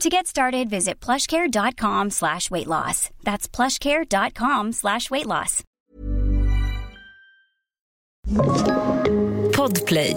To get started, visit plushcare.com slash weight loss. That's plushcare.com slash weight loss. Podplay.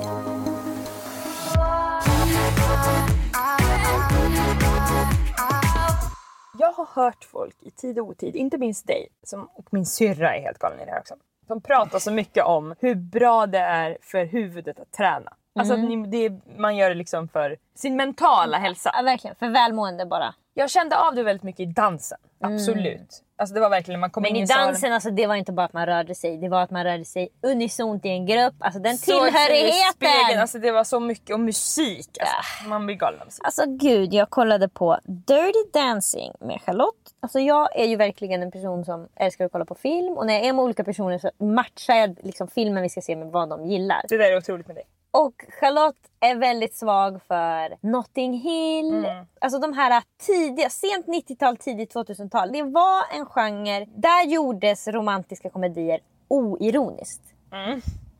Jag har hört folk i tid och otid, inte minst dig som, och min syrra är helt galen i det här också. De pratar så mycket om hur bra det är för huvudet att träna. Alltså att ni, det, man gör det liksom för sin mentala hälsa. Ja, verkligen, för välmående bara. Jag kände av det väldigt mycket i dansen. Absolut. Alltså det var verkligen, man kom Men in i så dansen, alltså, det var inte bara att man rörde sig. Det var att man rörde sig unisont i en grupp. Alltså den i tillhörigheten. Alltså det var så mycket och musik. Alltså, Man blir galen av musik. Alltså gud, jag kollade på Dirty Dancing med Charlotte. Alltså jag är ju verkligen en person som älskar att kolla på film. Och när jag är med olika personer så matchar jag liksom filmen vi ska se med vad de gillar. Det där är otroligt med dig. Och Charlotte är väldigt svag för Notting Hill. Alltså de här tidiga, sent 90-tal, tidigt 2000-tal. Det var en genre, där gjordes romantiska komedier oironiskt.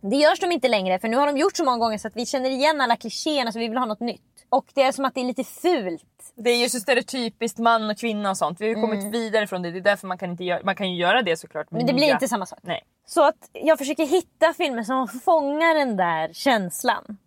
Det görs de inte längre för nu har de gjort så många gånger så att vi känner igen alla klichéerna så vi vill ha något nytt. Och det är som att det är lite fult. Det är ju så stereotypiskt man och kvinna och sånt. Vi har ju kommit vidare från det. Det är därför man kan inte göra, man kan ju göra det såklart. Men det blir inte samma sak. Nej. Så att jag försöker hitta filmer som fångar den där känslan.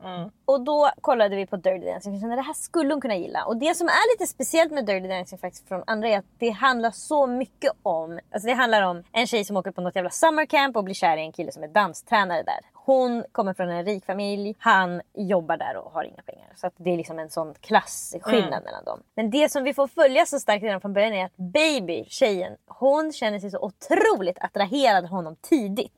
Och då kollade vi på Dirty Dancing och kände det här skulle hon kunna gilla. Och det som är lite speciellt med Dirty Dancing faktiskt från andra är att det handlar så mycket om, alltså det handlar om en tjej som åker på något jävla summercamp och blir kär i en kille som är danstränare där. Hon kommer från en rik familj, han jobbar där och har inga pengar. Så att det är liksom en sån klasskillnad mellan dem. Men det som vi får följa så starkt redan från början är att Baby, tjejen, hon känner sig så otroligt attraherad av honom tidigt.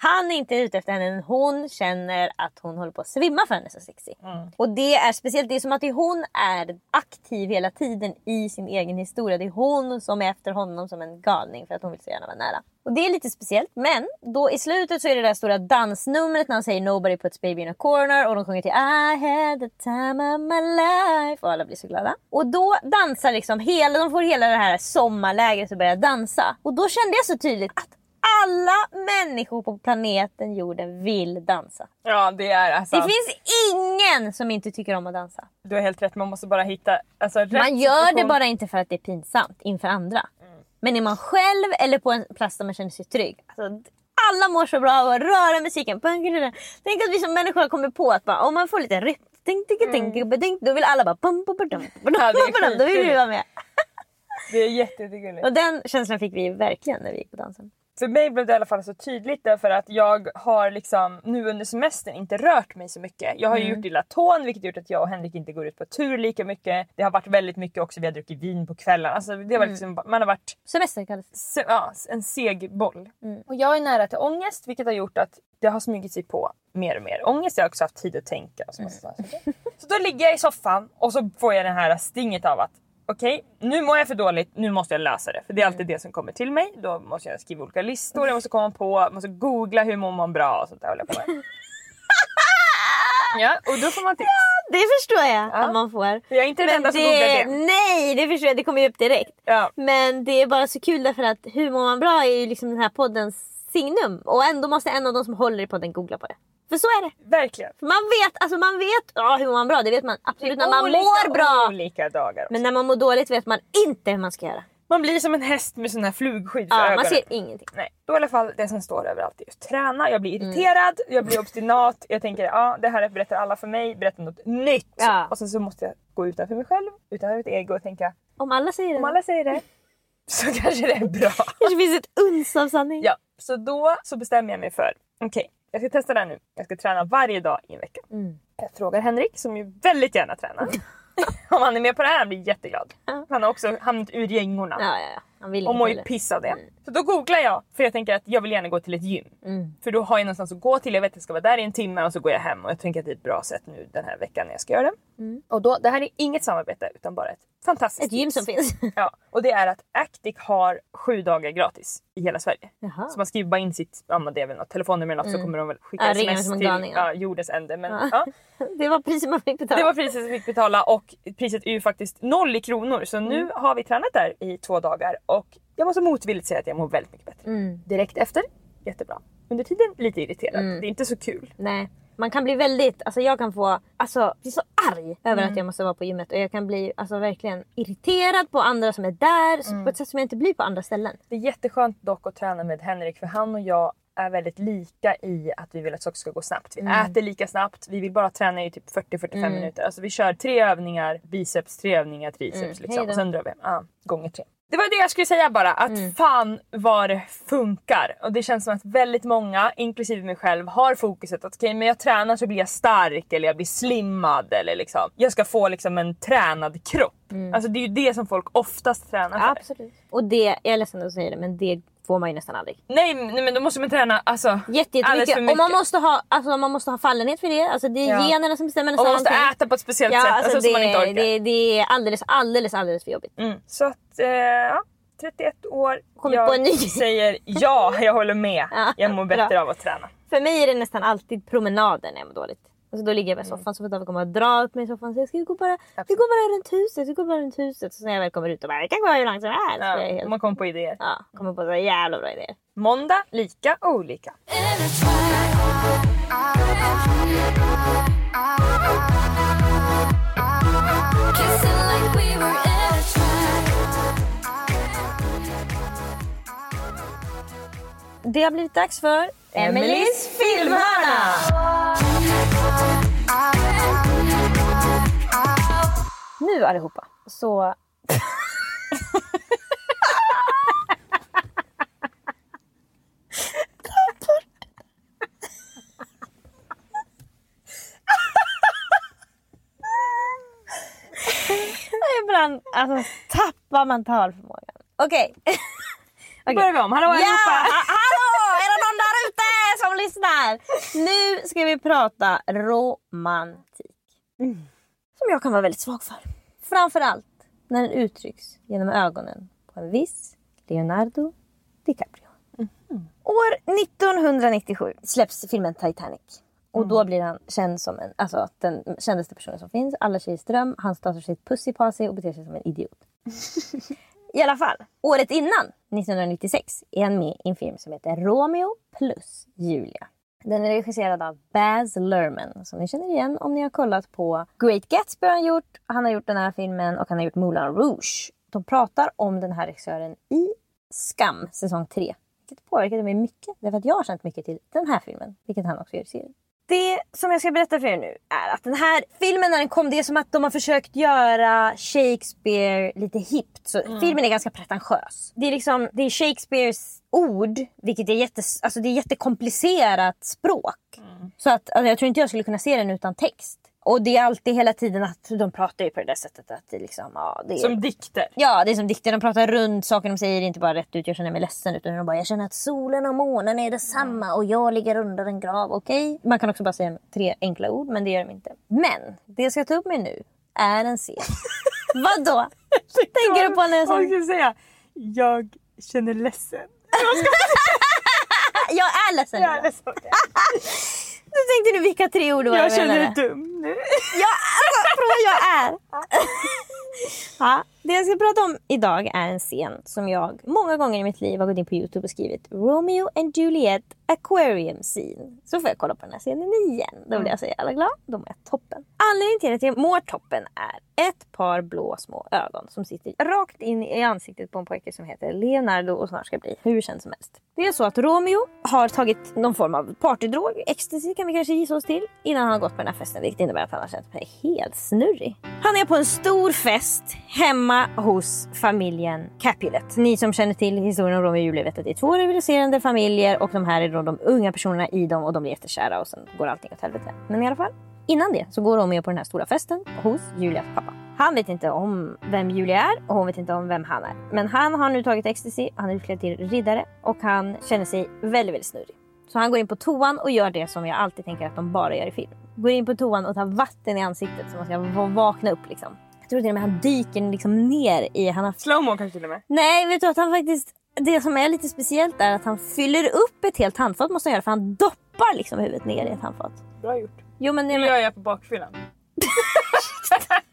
Han är inte ute efter henne, hon känner att hon håller på att svimma för henne så sexy. Och det är speciellt, det är som att hon är aktiv hela tiden i sin egen historia. Det är hon som är efter honom som en galning för att hon vill så gärna vara nära. Och det är lite speciellt. Men då i slutet så är det det där stora dansnumret när han säger Nobody puts baby in a corner och de sjunger till I had the time of my life och alla blir så glada. Och då dansar liksom hela, de får hela det här sommarlägret att börja dansa. Och då kände jag så tydligt att alla människor på planeten jorden vill dansa. Ja det är alltså. Det finns ingen som inte tycker om att dansa. Du har helt rätt, man måste bara hitta alltså, rätt Man gör det situation. bara inte för att det är pinsamt inför andra. Men är man själv eller på en plats där man känner sig trygg. Alltså, alla mår så bra av att röra musiken. Tänk att vi som människor har kommit på att bara, om man får lite rytm, tänk, då vill alla bara... Det pum, då vill vi vara med. Det är jätte- jättegulligt. Och den känslan fick vi verkligen när vi gick på dansen. För mig blev det i alla fall så tydligt därför att jag har liksom nu under semestern inte rört mig så mycket. Jag har ju gjort illa tån vilket gjort att jag och Henrik inte går ut på tur lika mycket. Det har varit väldigt mycket också, vi har druckit vin på kvällarna. Alltså det har varit liksom, man har varit Semester kallas det. se- ja, en seg boll. Och jag är nära till ångest vilket har gjort att det har smugit sig på mer och mer ångest. Jag har också haft tid att tänka och så, saker. så då ligger jag i soffan och så får jag det här stinget av att okej, nu mår jag för dåligt, nu måste jag lösa det. För det är alltid det som kommer till mig. Då måste jag skriva olika listor, jag måste komma på, måste googla hur mår man bra och sånt där håller jag på med. Ja, och då får man tips. Det förstår jag att man får. Jag är inte den enda som googlar det. Nej, det förstår jag. Det kommer ju upp direkt. Ja. Men det är bara så kul därför att Hur mår man bra är ju liksom den här poddens signum. Och ändå måste en av de som håller i podden googla på det. För så är det. Verkligen. Man vet, alltså man vet ja, hur mår man bra. Det vet man absolut när man Olika- mår bra. Olika dagar. Men när man mår dåligt vet man inte hur man ska göra. Man blir som en häst med sån här flugskydd för Ja, ögonen. man ser ingenting. Nej, då i alla fall det som står överallt är just träna. Jag blir Mm. irriterad, jag blir obstinat. Jag tänker ja det här berättar alla för mig, berätta något nytt. Ja. Och sen så måste jag gå utanför mig själv, utanför mitt ego och tänka Om alla säger det. om alla säger det så kanske det är bra. kanske finns ett uns av sanning. ja, så då så bestämmer jag mig för okej, jag ska testa det här nu. Jag ska träna varje dag i en vecka. Mm. Jag frågar Henrik som ju väldigt gärna tränar. om han är med på det här han blir jätteglad. Han har också hamnat ur gängorna. Ja, ja, ja. Han vill och mår ju piss av det. Så då googlar jag för jag tänker att jag vill gärna gå till ett gym. Mm. För då har jag någonstans att gå till. Jag vet att jag ska vara där i en timme och så går jag hem och jag tänker att det är ett bra sätt nu den här veckan när jag ska göra det. Mm. Och då, det här är inget samarbete utan bara ett fantastiskt Ett gym som finns. Ja, och det är att Actic har sju dagar gratis i hela Sverige. Jaha. Så man skriver bara in sitt ja, det är väl något telefonnummer eller något så kommer de väl skicka Mm. Ja, sms till galning, ja. ja, jordens ände. Men, Ja. ja. Det var priset man fick betala. Det var priset jag fick betala och priset är ju faktiskt noll i kronor. Så Mm. nu har vi tränat där i två dagar och jag måste motvilligt säga att jag mår väldigt mycket bättre. Mm. Direkt efter, jättebra. Under tiden lite irriterad. Det är inte så kul. Nej. Man kan bli väldigt, alltså jag kan få, alltså bli så arg över Mm. att jag måste vara på gymmet och jag kan bli alltså verkligen irriterad på andra som är där Mm. på ett sätt som jag inte blir på andra ställen. Det är jätteskönt dock att träna med Henrik för han och jag är väldigt lika i att vi vill att saker ska gå snabbt. Vi Mm. äter lika snabbt, vi vill bara träna i typ 40-45 minuter. Alltså vi kör tre övningar, biceps, tre övningar, triceps Mm. liksom. Och sen drar vi ja, gånger tre. Det var det jag skulle säga bara, att Mm. fan vad det funkar. Och det känns som att väldigt många, inklusive mig själv, har fokuset att okej men jag tränar så blir jag stark eller jag blir slimmad eller liksom. Jag ska få liksom en tränad kropp. Alltså det är ju det som folk oftast tränar för. Absolut. Och det, jag är ledsen att säga det men det får man ju nästan aldrig. Nej, nej men då måste man träna alltså, Jätte, alldeles för jättemycket. mycket. Och man måste, ha, alltså, man måste ha fallenhet för det. Alltså, det är Ja. generna som bestämmer och man måste allting. äta på ett speciellt Ja, sätt alltså, alltså, det, man inte orkar. det, det är alldeles, alldeles, alldeles för jobbigt. Mm. Så att, eh, ja, 31 år. Kommit jag på en ny. säger ja, jag håller med. Ja, jag mår bra. bättre av att träna. För mig är det nästan alltid promenader när jag mår dåligt. Alltså då ligger jag på soffan så får David komma och dra upp mig i soffan. Så jag ska gå bara, vi går bara runt huset, vi går bara runt huset. Så när jag väl kommer ut och bara, jag kan gå hur långt som helst. Så Ja, helt, man kommer på idéer. ja, kommer på så jävla bra idéer. Måndag, lika olika. Det har blivit dags för Emelies filmhörna! Nu allihopa så... Ibland alltså, tappar man talförmågan. Okej. Då börjar vi om. Hallå Ja! allihopa! ha- Hallå! Är det någon där ute som lyssnar? Nu ska vi prata romantik. Som jag kan vara väldigt svag för. Framförallt när den uttrycks genom ögonen på en viss Leonardo DiCaprio. År 1997 släpps filmen Titanic. Och då blir han känd som en, alltså, den kändaste personen som finns. Alla tjejers dröm. Han stöter sitt pussy på sig och beter sig som en idiot. I alla fall, året innan, 1996, är han med i en film som heter Romeo plus Julia. Den är regisserad av Baz Luhrmann som ni känner igen om ni har kollat på Great Gatsby har han gjort. Han har gjort den här filmen och han har gjort Moulin Rouge. De pratar om den här regissören i Skam säsong 3. Vilket påverkade mig mycket därför att jag har känt mycket till den här filmen. Vilket han också gör i serien. Det som jag ska berätta för er nu är att den här filmen när den kom, det är som att de har försökt göra Shakespeare lite hippt. Så filmen är ganska pretentiös. Det är liksom, det är Shakespeares ord, vilket är, jätte, alltså det är jättekomplicerat språk. Så att alltså jag tror inte jag skulle kunna se den utan text. Och det är alltid hela tiden att de pratar ju på det där sättet att det liksom, ja, det är... Som dikter. Ja, det är som dikter. De pratar runt saker de säger inte bara rätt ut. Jag känner mig ledsen. Utan de bara, jag känner att solen och månen är detsamma och jag ligger under en grav. Okej? Man kan också bara säga tre enkla ord, men det gör de inte. Men det jag ska ta upp med nu är en scen Vadå? Tänker du på när jag sa... Jag säga? Jag känner ledsen. Jag är ledsen. Jag är ledsen. Du tänkte nu vilka tre ord det var Jag känner mig dum nu. Ja, alltså, fråga jag är. Ja, det jag ska prata om idag är en scen som jag många gånger i mitt liv har gått in på Youtube och skrivit Romeo and Juliet Aquarium Scene. Så får jag kolla på den här scenen igen. Då blir jag så jävla glad. Då mår jag toppen. Anledningen till att jag mår toppen är ett par blå små ögon som sitter rakt in i ansiktet på en pojke som heter Leonardo och snart ska bli hur känd som helst. Det är så att Romeo har tagit någon form av partydrog, ecstasy kan vi kanske gissa oss till, innan han har gått på den här festen. Vilket innebär att han har känt sig helt snurrig. Han är på en stor fest hemma hos familjen Capulet. Ni som känner till historien om Romeo och Julia vet att det är två rivaliserande familjer och de här är då de unga personerna i dem och de blir jättekära och sen går allting åt helvete. Men i alla fall. Innan det så går Romeo på den här stora festen hos Julias pappa. Han vet inte om vem Julia är och hon vet inte om vem han är. Men han har nu tagit ecstasy, han är utklädd till riddare och han känner sig väldigt, väldigt snurrig. Så han går in på toan och gör det som jag alltid tänker att de bara gör i film. Går in på toan och tar vatten i ansiktet så man ska vakna upp liksom. Jag tror till och med han dyker liksom ner i... Han har Slowmo kanske till och med. Nej, vet du att han faktiskt... Det som är lite speciellt är att han fyller upp ett helt handfat måste han göra för han doppar liksom huvudet ner i ett handfat. Bra gjort. Jo men... Det gör jag på bakfyllan.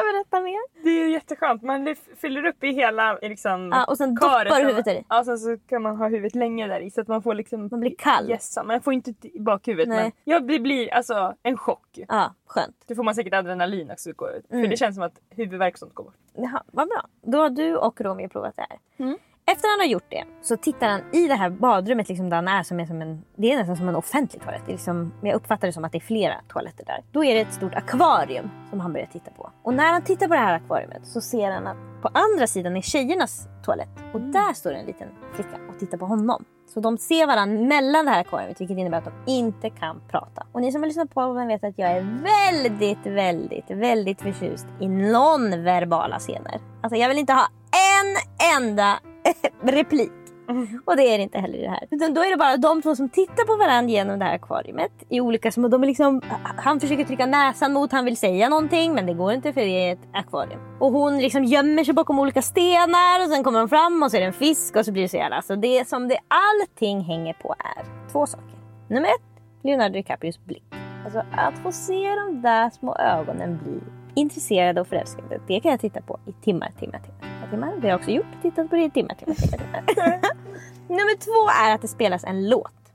berätta mer. Det är jätteskönt. Man fyller upp i hela liksom, Ja, och sen karet doppar huvudet i. Ja, sen så kan man ha huvudet länge där i så att man får liksom Man blir kall. Gässa. Man får inte bakhuvudet Nej. men ja, det blir alltså en chock. Ja, skönt. Då får man säkert adrenalin också. Mm. För det känns som att huvudvärk och sånt går bort. Jaha, vad bra. Då har du och Romeo provat det här. Mm. Efter han har gjort det så tittar han i det här badrummet liksom där han är som, är som en... Det är nästan som en offentlig toalett. Det liksom, jag uppfattar det som att det är flera toaletter där. Då är det ett stort akvarium som han börjar titta på. Och när han tittar på det här akvariumet så ser han att på andra sidan är tjejernas toalett. Och där står en liten flicka och tittar på honom. Så de ser varandra mellan det här akvariet vilket innebär att de inte kan prata. Och ni som har lyssnat på podden vet att jag är väldigt, väldigt, väldigt förtjust i nonverbala scener. Alltså jag vill inte ha en enda replik. Och det är det inte heller i det här. Utan då är det bara de två som tittar på varandra genom det här akvariet. I olika små, de är liksom, han försöker trycka näsan mot, han vill säga någonting men det går inte för det är ett akvarium. Och hon liksom gömmer sig bakom olika stenar och sen kommer de fram och så är det en fisk och så blir det så jävla... Alltså det som det allting hänger på är två saker. Nummer ett, Leonardo DiCaprios blick. Alltså att få se de där små ögonen bli intresserade och förälskade. Det kan jag titta på i timmar, timmar, timmar, timmar. Det har jag också gjort. Tittat på det i timmar, timmar, timmar. timmar. Nummer två är att det spelas en låt.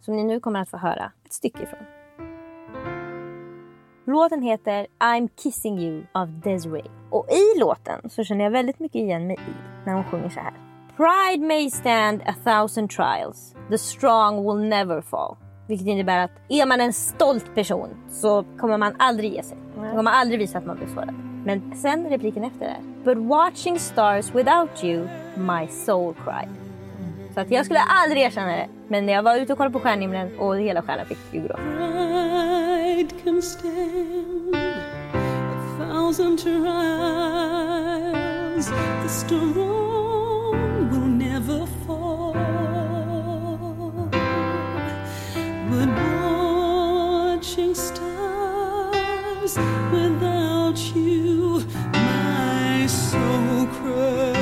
Som ni nu kommer att få höra ett stycke ifrån. Låten heter I'm kissing you av Desiree. Och i låten så känner jag väldigt mycket igen mig i när hon sjunger så här. Pride may stand a thousand trials. The strong will never fall. Vilket innebär att är man en stolt person så kommer man aldrig ge sig. Man kommer aldrig visa att man blir sårad. Men sen repliken efter är. But watching stars without you, my soul cried. Så att jag skulle aldrig erkänna det. Men när jag var ute och kollade på stjärnhimlen och hela stjärnan fick ju gråta. Pride can stand a thousand trials. The strong stars without you, my soul cries.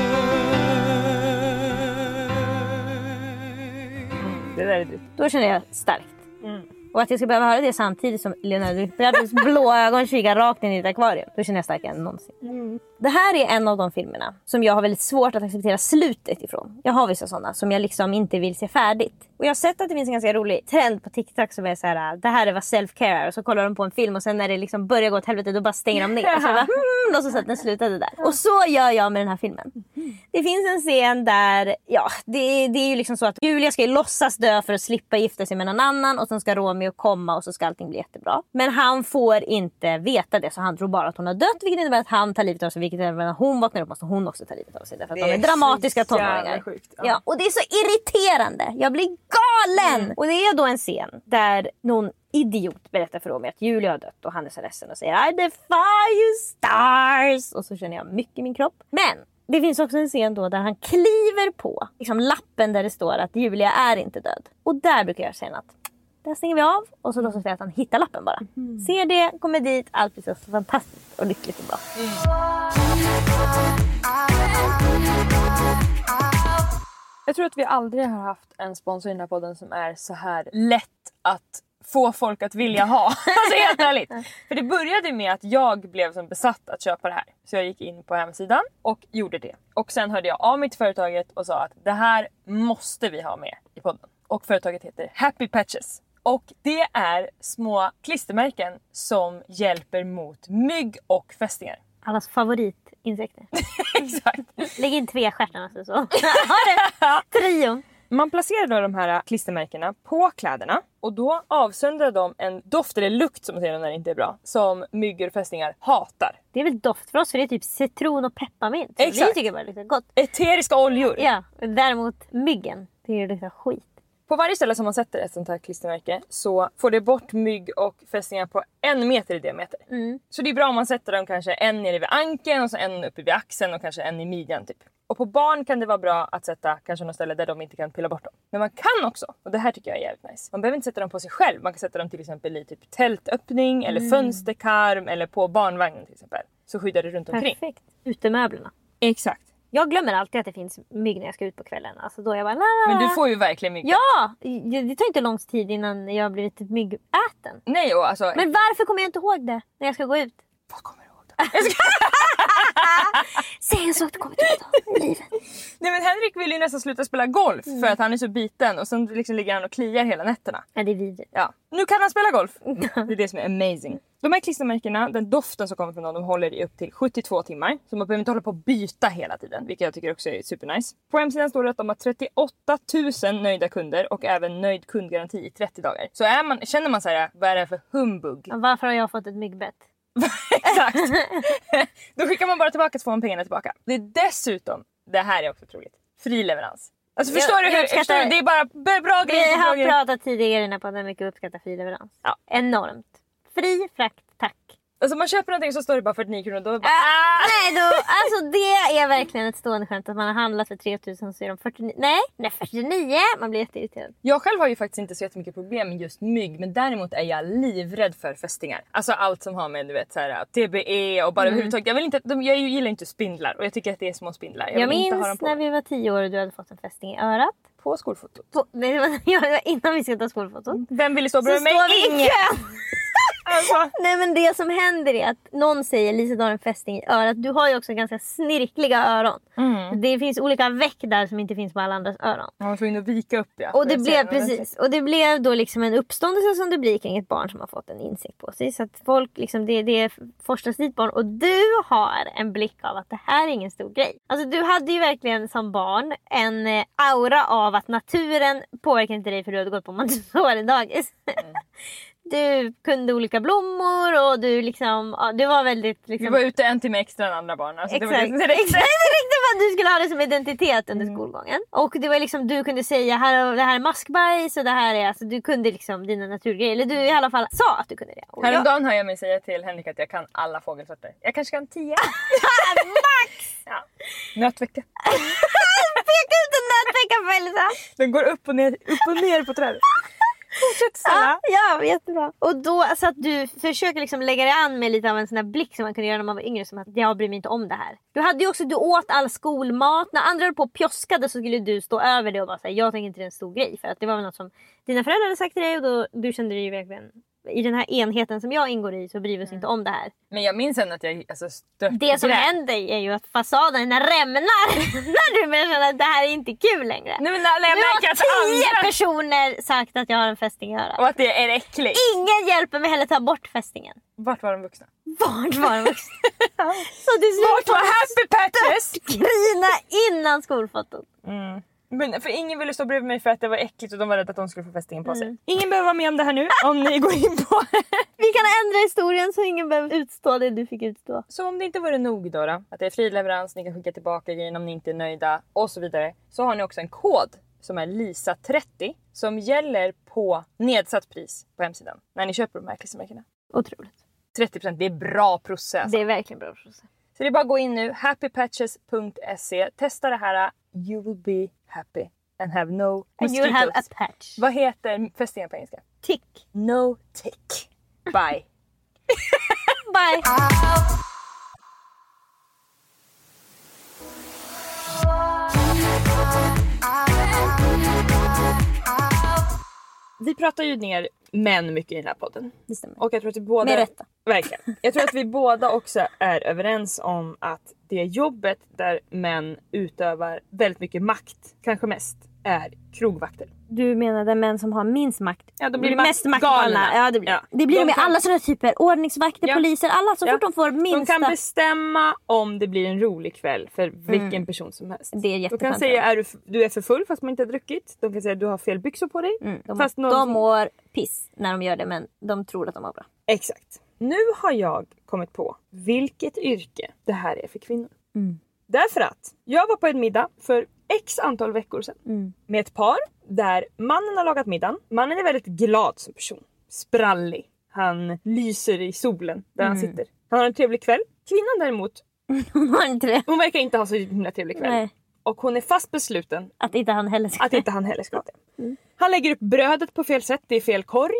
Det där är du. Då känner jag starkt. Mm. Och att jag ska behöva höra det samtidigt som Leonardo DiCaprios blå ögon kikar rakt in i ett akvarium. Då känner jag starkare än någonsin. Det här är en av de filmerna som jag har väldigt svårt att acceptera slutet ifrån. Jag har vissa sådana som jag liksom inte vill se färdigt. Och jag har sett att det finns en ganska rolig trend på TikTok som är så här, det här är vad self-care är. Och så kollar de på en film och sen när det liksom börjar gå åt helvete då bara stänger de ner. Och så bara, hmm, låtsas att den slutade där. Och så gör jag med den här filmen. Det finns en scen där, ja, det, det är ju liksom så att Julia ska ju låtsas dö för att slippa gifta sig med någon annan och sen ska Romeo komma och så ska allting bli jättebra. Men han får inte veta det så han tror bara att hon har dött vilket innebär att han tar livet av sig vilket innebär att när hon vaknar upp måste hon också ta livet av sig därför att Det de är dramatiska tonåringar. sjukt, ja. Ja, och det är så irriterande. Jag blir galen! Mm. Och det är då en scen där någon idiot berättar för Romeo att Julia har dött och han är så ledsen och säger I defy you stars! Och så känner jag mycket i min kropp. Men det finns också en scen då där han kliver på liksom lappen där det står att Julia är inte död. Och där brukar jag känna att Där stänger vi av och så låtsas vi att han hittar lappen bara. Ser det, kommer dit, allt blir så fantastiskt och lyckligt och bra. Jag tror att vi aldrig har haft en sponsor i den här podden som är så här lätt att få folk att vilja ha. alltså helt ärligt. För det började med att jag blev som besatt att köpa det här. Så jag gick in på hemsidan och gjorde det. Och sen hörde jag av mig till företaget och sa att det här måste vi ha med i podden. Och företaget heter Happy Patches. Och det är små klistermärken som hjälper mot mygg och fästingar. Allas favoritinsekter. Exakt. Lägg in tvestjärtarna så. så. Har det. Trion. Man placerar då de här klistermärkena på kläderna och då avsöndrar de en doft eller lukt som man säger när det inte är bra. Som myggor och fästingar hatar. Det är väl doft för oss för det är typ citron och pepparmint. Exakt. Vi tycker bara det luktar gott. Eteriska oljor. Ja, däremot myggen det luktar skit. På varje ställe som man sätter ett sånt här klistermärke så får det bort mygg och fästingar på en meter i diameter. Så det är bra om man sätter dem kanske en nere vid ankeln och så en uppe vid axeln och kanske en i midjan typ. Och på barn kan det vara bra att sätta kanske något ställe där de inte kan pilla bort dem. Men man kan också, och det här tycker jag är jävligt nice. Man behöver inte sätta dem på sig själv. Man kan sätta dem till exempel i typ tältöppning eller fönsterkarm eller på barnvagnen till exempel. Så skyddar det runt omkring. Perfekt. Utemöblerna. Exakt. Jag glömmer alltid att det finns mygg när jag ska ut på kvällen. Alltså då jag bara Men du får ju verkligen mygg. Ja! Det tar inte lång tid innan jag blivit myggáten. Nej och alltså. Men varför kommer jag inte ihåg det när jag ska gå ut? Vad kommer du ihåg då? Säg en sak du kommer ihåg i livet. Nej men Henrik vill ju nästan sluta spela golf för att han är så biten och sen liksom ligger han och kliar hela nätterna. Ja, det är vidrigt. Ja, nu kan han spela golf! Det är det som är amazing. De här klistermärkena, den doften som kommer från dem, de håller i upp till 72 timmar. Så man behöver inte hålla på och byta hela tiden, vilket jag tycker också är supernice. På hemsidan står det att de har 38 000 nöjda kunder och även nöjd kundgaranti i 30 dagar. Så är man, känner man såhär, vad är det här för humbug? Varför har jag fått ett myggbett? Exakt! Då skickar man bara tillbaka så får man pengarna tillbaka. Det är dessutom, det här är också otroligt, fri leverans. Alltså förstår Jag- du jag hur, uppskattar- förstår du? Det är bara bra grejer Vi på har pratat tidigare den här podden mycket uppskattar fri leverans. Ja. Enormt. Fri frakt, tack. Alltså man köper någonting så står det bara 49 kronor då bara, Ah, nej, då, alltså det är verkligen ett stående skämt att man har handlat för 3000 så är de 49. Nej, nej 49! Man blir jätteirriterad. Jag själv har ju faktiskt inte så jättemycket problem med just mygg men däremot är jag livrädd för fästingar. Alltså allt som har med du vet, så här, TBE och bara överhuvudtaget. Jag, vill inte, de, jag gillar inte spindlar och jag tycker att det är små spindlar. Jag, Jag, vill inte ha dem minns på, när vi var 10 år och du hade fått en fästing i örat. på skolfotot. På, nej, det var, innan vi skulle ta skolfotot. Vem ville stå Så bredvid mig? i Ingen! kön. Alltså. Nej men det som händer är att någon säger Lisa du har en fästing i örat. Du har ju också ganska snirkliga öron. Mm. Det finns olika veck där som inte finns på alla andras öron. Man var tvungen att vika upp ja. Och det blev precis. Och det blev då liksom en uppståndelse som det blir kring ett barn som har fått en insekt på sig. Så att folk liksom, det, det forslas dit barn. Och du har en blick av att det här är ingen stor grej. Alltså du hade ju verkligen som barn en eh, aura av att naturen påverkar inte dig för du hade gått på Montessori-dagis. Mm. Du kunde olika blommor och du liksom, ja, du var väldigt liksom, Vi var ute en timme extra än andra barn. Alltså, det var Exakt. det som räckte. Exakt, det räckte för att du skulle ha det som identitet under Mm. skolgången. Och det var liksom, du kunde säga här, det här är maskbajs och det här är, alltså du kunde liksom dina naturgrejer. Eller du i alla fall sa att du kunde det. Och jag, Häromdagen hör jag mig säga till Henrik att jag kan alla fågelsorter. Jag kanske kan tio. Max! Ja. Nötvecka. Peka ut en nötvecka för Elsa! Den går upp och ner, upp och ner på trädet. Fortsätt snälla. Ja, ja, jättebra. Och då så att du försöker liksom lägga dig an med lite av en sån här blick som man kunde göra när man var yngre. Som att jag bryr mig inte om det här. Du hade ju också, du åt all skolmat. När andra höll på och pjoskade så skulle du stå över det och bara säga jag tänker inte det är en stor grej. För att det var väl något som dina föräldrar hade sagt till dig och då, du kände dig ju verkligen i den här enheten som jag ingår i så bryr vi oss inte om det här. Men jag minns sen att jag alltså, stört Det som händer är ju att fasaden rämnar när du börjar känna att det här är inte kul längre. Nej, men när, jag Nu har att tio andra... personer sagt att jag har en fästing i örat. Och att det är äckligt. Ingen hjälper mig heller ta bort fästingen. Vart var de vuxna? Vart var de vuxna? Så slut Vart var Happy Patches? grina innan skolfotot. Men för ingen ville stå bredvid mig för att det var äckligt och de var rädda att de skulle få fästingen på sig. Mm. Ingen behöver vara med om det här nu om ni går in på Vi kan ändra historien så ingen behöver utstå det du fick utstå. Så om det inte vore nog då, då att det är fri leverans, ni kan skicka tillbaka grejen om ni inte är nöjda och så vidare. Så har ni också en kod som är LISA30 som gäller på nedsatt pris på hemsidan när ni köper de här klistermärkena. Otroligt. 30% det är bra process. Det är verkligen bra process. Så det är bara att gå in nu, happypatches.se, testa det här, you will be happy and have no And you'll have a patch. Vad heter fästingen på engelska? Tick. No tick. Bye. Bye. Vi pratar ju ner män mycket i den här podden. Det stämmer. Och jag tror att vi båda... Med rätta. Verkligen. Jag tror att vi båda också är överens om att det jobbet där män utövar väldigt mycket makt, kanske mest, är krogvakter. Du menade män som har minst makt? Ja, de blir mest maktgalna. Ja, det blir, Ja. det blir De de med kan- alla sådana typer. Ordningsvakter, Ja. poliser, alla. Så Ja. fort de får De minsta... kan bestämma om det blir en rolig kväll för vilken person som helst. Mm. Det är de kan säga är du, du är för full fast man inte har druckit. De kan säga du har fel byxor på dig. Mm, de, Fast någon de mår piss när de gör det men de tror att de mår bra. Exakt. Nu har jag kommit på vilket yrke det här är för kvinnor. Mm. Därför att jag var på en middag för x antal veckor sedan Mm. med ett par där mannen har lagat middagen. Mannen är väldigt glad som person. Sprallig. Han lyser i solen där Mm. han sitter. Han har en trevlig kväll. Kvinnan däremot, hon verkar inte ha så himla trevlig kväll. Nej. Och hon är fast besluten Att inte han heller ska... att inte han heller ska ha det. Han lägger upp brödet på fel sätt, är fel korg.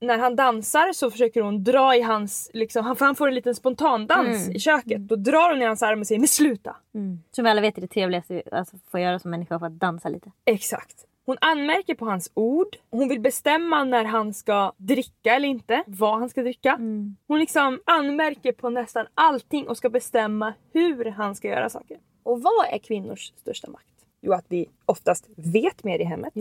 När han dansar så försöker hon dra i hans, liksom, han, för han får en liten spontandans i köket. Då drar hon i hans arm och säger men sluta. Mm. Som vi alla vet är det trevligaste alltså, får göra som människa för att dansa lite. Exakt. Hon anmärker på hans ord. Hon vill bestämma när han ska dricka eller inte. Vad han ska dricka. Hon liksom anmärker på nästan allting och ska bestämma hur han ska göra saker. Och vad är kvinnors största makt? Jo, att vi oftast vet mer i hemmet.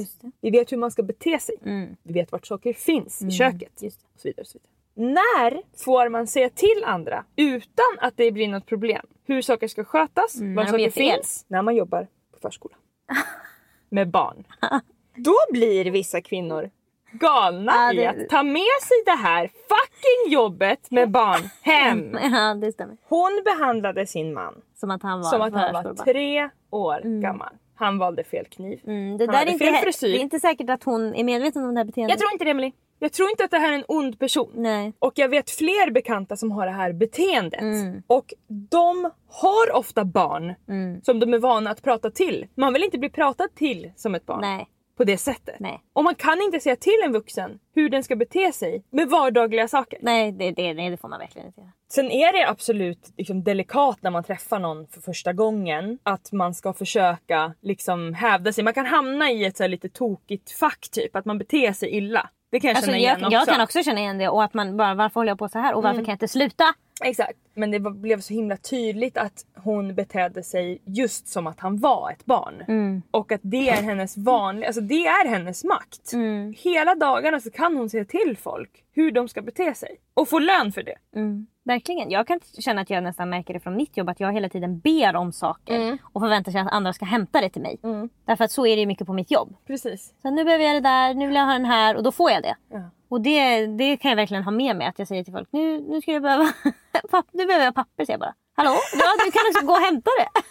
Vi vet hur man ska bete sig. Mm. Vi vet vart saker finns i köket. Just det. Och så vidare, och så vidare. När får man säga till andra utan att det blir något problem? Hur saker ska skötas, Mm, var saker finns. När man jobbar på förskola. Med barn. Då blir vissa kvinnor galna Ja, i det- att ta med sig det här fucking jobbet med barn hem. Ja, det stämmer. Hon behandlade sin man Som att han var som att han var tre år gammal. Han valde fel kniv. Mm, det, Han där är inte, fel frisyr. det är inte säkert att hon är medveten om det här beteendet. Jag tror inte det Emily. Jag tror inte att det här är en ond person. Nej. Och jag vet fler bekanta som har det här beteendet. Mm. Och de har ofta barn Mm. som de är vana att prata till. Man vill inte bli pratad till som ett barn Nej. På det sättet. Nej. Och man kan inte säga till en vuxen hur den ska bete sig med vardagliga saker. Nej, det, det, nej, det får man verkligen inte göra. Sen är det absolut liksom, delikat när man träffar någon för första gången. Att man ska försöka liksom, hävda sig. Man kan hamna i ett så här, lite tokigt fack typ. Att man beter sig illa. Det kan jag Alltså, känna igen jag, också. jag kan också känna igen det och att man bara varför håller jag på så här och varför Mm. kan jag inte sluta? Exakt. Men det blev så himla tydligt att hon betedde sig just som att han var ett barn. Mm. Och att det är hennes vanliga, alltså det är hennes makt. Mm. Hela dagarna så kan hon säga till folk hur de ska bete sig. Och få lön för det. Mm. Verkligen. Jag kan känna att jag nästan märker det från mitt jobb att jag hela tiden ber om saker Mm. och förväntar sig att andra ska hämta det till mig. Därför att så är det ju mycket på mitt jobb. Precis. Så nu behöver jag det där, nu vill jag ha den här och då får jag det. Ja. Och det, det kan jag verkligen ha med mig att jag säger till folk nu, nu ska jag behöva nu behöver jag papper säger jag bara. Hallå? Ja du kan också gå och hämta det.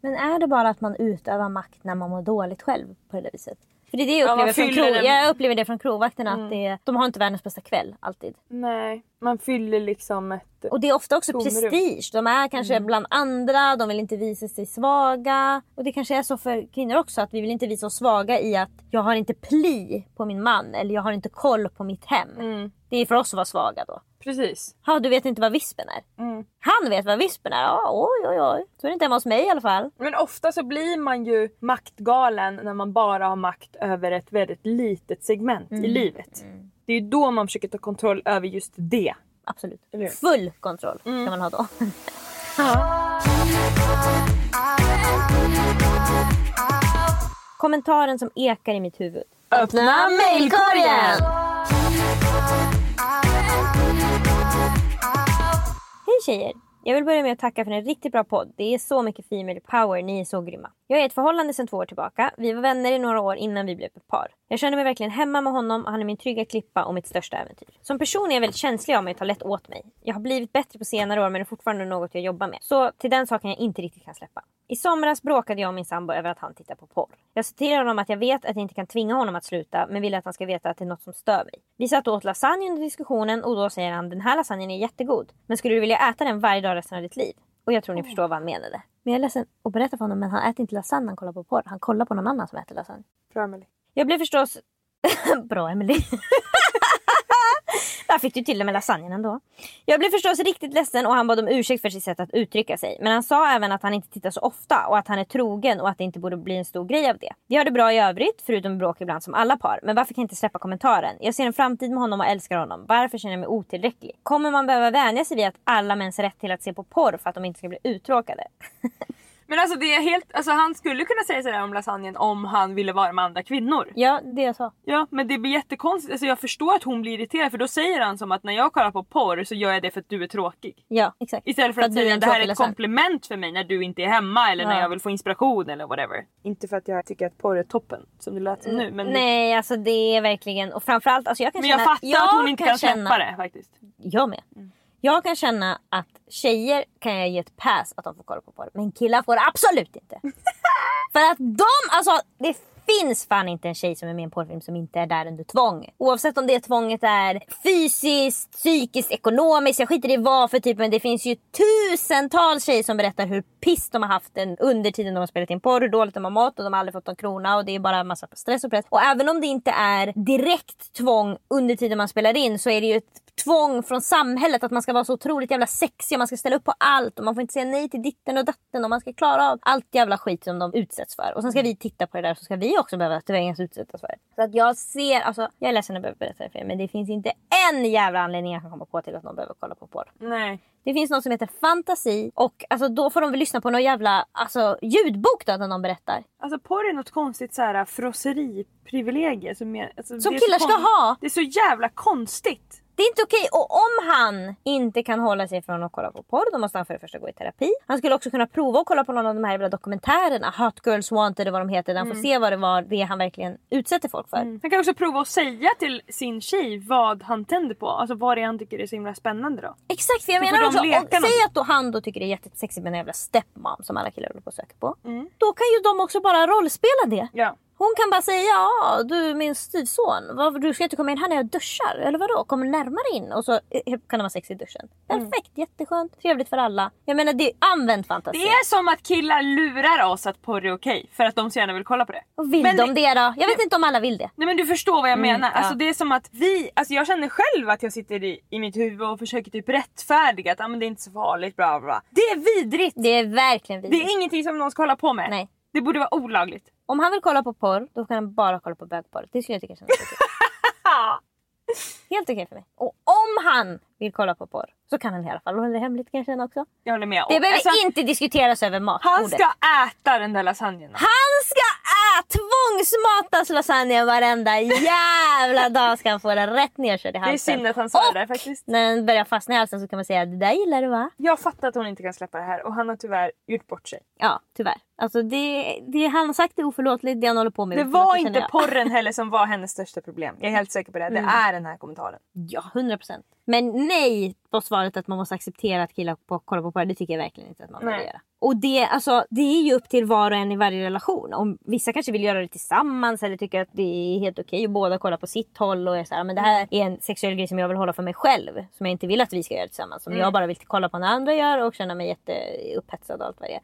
Men är det bara att man utövar makt när man mår dåligt själv på det där viset? För det är det jag Ja, upplever, från, fyller krog, Mm. jag upplever det från krogvakterna att det, de har inte världens bästa kväll alltid. Nej, man fyller liksom ett... Och det är ofta också Tomrum. prestige. De är kanske Mm. bland andra, de vill inte visa sig svaga. Och det kanske är så för kvinnor också att vi vill inte visa oss svaga i att jag har inte pli på min man eller jag har inte koll på mitt hem. Mm. Det är för oss att vara svaga då. Precis. Ja, du vet inte vad vispen är. Mm. Han vet vad vispen är. Ja, oj, oj, oj. Så är det inte hemma hos mig i alla fall. Men ofta så blir man ju maktgalen när man bara har makt över ett väldigt litet segment Mm. i livet. Det är ju då man försöker ta kontroll över just det. Absolut. Full kontroll ska man ha då. Kommentaren som ekar i mitt huvud. Öppna mejlkorgen! Hej tjejer! Jag vill börja med att tacka för en riktigt bra podd. Det är så mycket female power, ni är så grymma. Jag är i ett förhållande sedan två år tillbaka. Vi var vänner i några år innan vi blev ett par. Jag känner mig verkligen hemma med honom och han är min trygga klippa och mitt största äventyr. Som person är jag väldigt känslig av mig och tar lätt åt mig. Jag har blivit bättre på senare år men det är fortfarande något jag jobbar med. Så till den saken jag inte riktigt kan släppa. I somras bråkade jag och min sambo över att han tittar på porr. Jag sa till honom att jag vet att jag inte kan tvinga honom att sluta men vill att han ska veta att det är något som stör mig. Vi satt och åt lasagne under diskussionen och då säger han den här lasagnen är jättegod. Men skulle du vilja äta den varje dag resten av ditt liv? Och jag tror ni förstår vad han menade. Men jag är ledsen att berätta för honom men han äter inte lasagne när han kollar på porr. Han kollar på någon annan som äter lasagne. Bra. Jag blev förstås... Bra Emily. Där fick du till det med lasagnen ändå. Jag blev förstås riktigt ledsen och han bad om ursäkt för sitt sätt att uttrycka sig. Men han sa även att han inte tittar så ofta och att han är trogen och att det inte borde bli en stor grej av det. Vi har det bra i övrigt, förutom bråk ibland som alla par. Men varför kan jag inte släppa kommentaren? Jag ser en framtid med honom och älskar honom. Varför känner jag mig otillräcklig? Kommer man behöva vänja sig vid att alla mäns rätt till att se på porr för att de inte ska bli uttråkade? Men alltså det är helt, alltså han skulle kunna säga sådär om lasagnen om han ville vara med andra kvinnor. ja, det jag sa. Ja men det blir jättekonstigt, alltså jag förstår att hon blir irriterad för då säger han som att när jag kollar på porr så gör jag det för att du är tråkig. Ja, exakt. Istället för att, du är säga att det här är ett komplement för mig när du inte är hemma eller när Ja. jag vill få inspiration eller whatever. Inte för att jag tycker att porr är toppen som det lät som nu men, Nej, alltså det är verkligen... Och framförallt, alltså jag kan men jag känna... fattar att hon inte kan känna, släppa det faktiskt. Jag med. Mm. Jag kan känna att tjejer kan jag ge ett pass att de får kolla på porr. Men killar får absolut inte. För att de, alltså det finns fan inte en tjej som är med i en porrfilm som inte är där under tvång. Oavsett om det tvånget är fysiskt, psykiskt, ekonomiskt. Jag skiter i vad för typ men det finns ju tusentals tjejer som berättar hur piss de har haft en under tiden de har spelat in porr, hur dåligt de har mått och de har aldrig fått en krona och det är bara en massa stress och press. Och även om det inte är direkt tvång under tiden man spelar in så är det ju ett tvång från samhället att man ska vara så otroligt jävla sexig och man ska ställa upp på allt och man får inte säga nej till ditten och datten och man ska klara av allt jävla skit som de utsätts för. Och sen ska vi titta på det där så ska vi också behöva tvingas utsättas för det. Så att jag ser, alltså jag är ledsen att behöva berätta det för er men det finns inte en jävla anledning jag kan komma på till att någon behöver kolla på porr. Nej. Det finns något som heter fantasi och alltså, då får de väl lyssna på någon jävla alltså, ljudbok då när någon berättar. Alltså porr är något konstigt såhär frosseriprivilegie som, alltså, Som är så killar ska ha. Det är så jävla konstigt. Det är inte okej. Och om han inte kan hålla sig från att kolla på porr då måste han för det första gå i terapi. Han skulle också kunna prova att kolla på någon av de här jävla dokumentärerna. Hot Girls Wanted eller vad de heter. Där han får se vad det var det han verkligen utsätter folk för. Han kan också prova att säga till sin tjej vad han tänder på. Alltså vad det är han tycker är så himla spännande då. Exakt för jag Så menar också. Och, något. säg att då han då tycker det är jättesexigt med en jävla stepmom som alla killar håller på att söka på. Då kan ju de också bara rollspela det. Ja. Hon kan bara säga ja du är min styvson. Du ska inte komma in här när jag duschar. Eller vadå? Kommer närmare in och så eh, kan det vara sex i duschen. Perfekt, jätteskönt, trevligt för alla. Jag menar det använd fantasi. Det är som att killar lurar oss att porr är okej för att de så gärna vill kolla på det. Och vill Men de det då? Jag vet inte om alla vill det. Nej men du förstår vad jag menar. ja. Alltså det är som att vi, alltså jag känner själv att jag sitter i, i mitt huvud och försöker typ rättfärdiga att ah, men det är inte så farligt bla bla. Det är vidrigt! Det är verkligen Det vidrigt. är ingenting som någon ska hålla på med. Nej. Det borde vara olagligt. Om han vill kolla på porr, då kan han bara kolla på bögporr. Det skulle jag tycka känns okej. Helt okej för mig. Och om han vill kolla på porr så kan han i alla fall hålla det hemligt kan jag känna också. Jag håller med. Det behöver alltså, inte diskuteras över matbordet. han ska äta den där lasagnen. Han ska ä- tvångsmatas lasagne varenda jävla dag ska han få den rätt nerkörd i Det är halsen. synd att han sa Och det där faktiskt. När den börjar fastna i halsen så kan man säga det där gillar du va? Jag fattar att hon inte kan släppa det här och han har tyvärr gjort bort sig. Ja tyvärr. Alltså det, det han har sagt är oförlåtligt, det han håller på med Det var inte porren heller som var hennes största problem. Jag är helt säker på det. Det är den här kommentaren. Ja, 100 procent. Men nej på svaret att man måste acceptera att killar på, kollar på porr. Det tycker jag verkligen inte att man borde göra. Och det, alltså, det är ju upp till var och en i varje relation. Om vissa kanske vill göra det tillsammans eller tycker att det är helt okej och båda kollar på sitt håll och är så här, men det här är en sexuell grej som jag vill hålla för mig själv. Som jag inte vill att vi ska göra tillsammans. Som jag bara vill kolla på när andra gör och känna mig jätteupphetsad och allt vad det är.